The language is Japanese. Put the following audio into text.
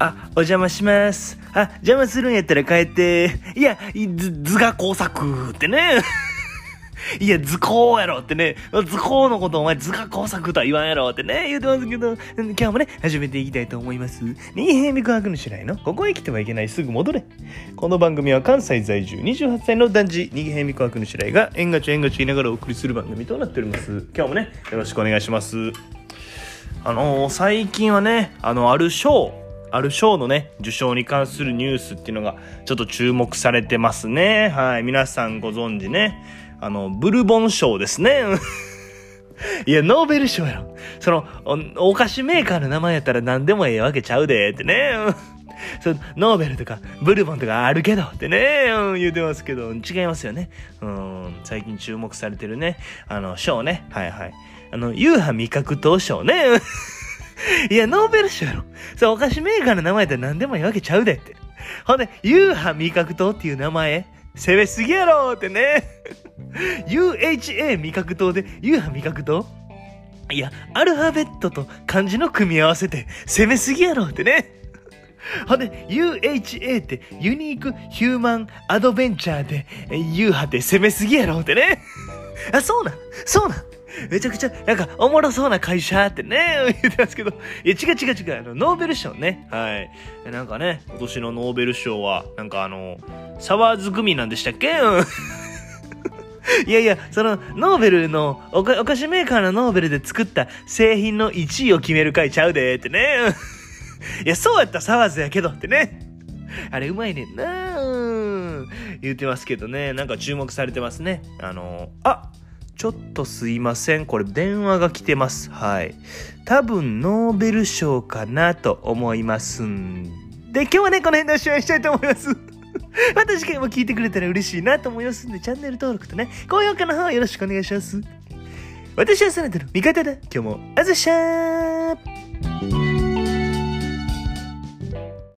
あ、お邪魔します。あ、邪魔するんやったら帰って。いや、図図画工作ってね。いや、図工やろってね。図工のことお前図画工作とは言わんやろってね、言うてますけど、今日もね、始めていきたいと思います。新平美空白の白井の、ここへ来てはいけないすぐ戻れ。この番組は関西在住28歳の男児、新平美空白の白井が、縁がち縁がち言いながらお送りする番組となっております。今日もね、よろしくお願いします。あのー最近はね、あの、ある賞、ある賞のね、受賞に関するニュースっていうのが、ちょっと注目されてますね。はい。皆さんご存知ね。あの、ブルボン賞ですね。いや、ノーベル賞やろ。その、おお菓子メーカーの名前やったら何でもええわけちゃうで、ってね。そノーベルとかブルボンとかあるけどってね、うん、言うてますけど、違いますよね。うん、最近注目されてるね、あの、賞ね。はいはい。あの、ユーハ味覚糖賞ね。いや、ノーベル賞やろ。そう、お菓子メーカーの名前ったら何でもいいわけちゃうでって。ほんで、ユーハ味覚糖っていう名前、攻めすぎやろってね。UHA 味覚糖で、ユーハ味覚糖いや、アルファベットと漢字の組み合わせて、攻めすぎやろってね。ほんで、UHA ってユニークヒューマンアドベンチャーで、え U 派って攻めすぎやろってね。あ、そうなんそうなんめちゃくちゃ、なんか、おもろそうな会社ってね、言ってますけど、いや、違う違う違う、あの、ノーベル賞ね。はい。なんかね、今年のノーベル賞は、なんかあの、サワーズグミなんでしたっけ？う んいやいや、その、ノーベルのおか、お菓子メーカーのノーベルで作った製品の1位を決める会ちゃうで、ってね。いや、そうやったサワーズやけどってね。あれうまいねんなうん言ってますけどね、なんか注目されてますね。あの、あちょっとすいません。これ電話が来てます。はい。多分ノーベル賞かなと思いますんで、今日はね、この辺でおしまいしたいと思います。また次回も聞いてくれたら嬉しいなと思いますんで、チャンネル登録とね、高評価の方よろしくお願いします。私はそなたの味方だ。今日も、あずしゃー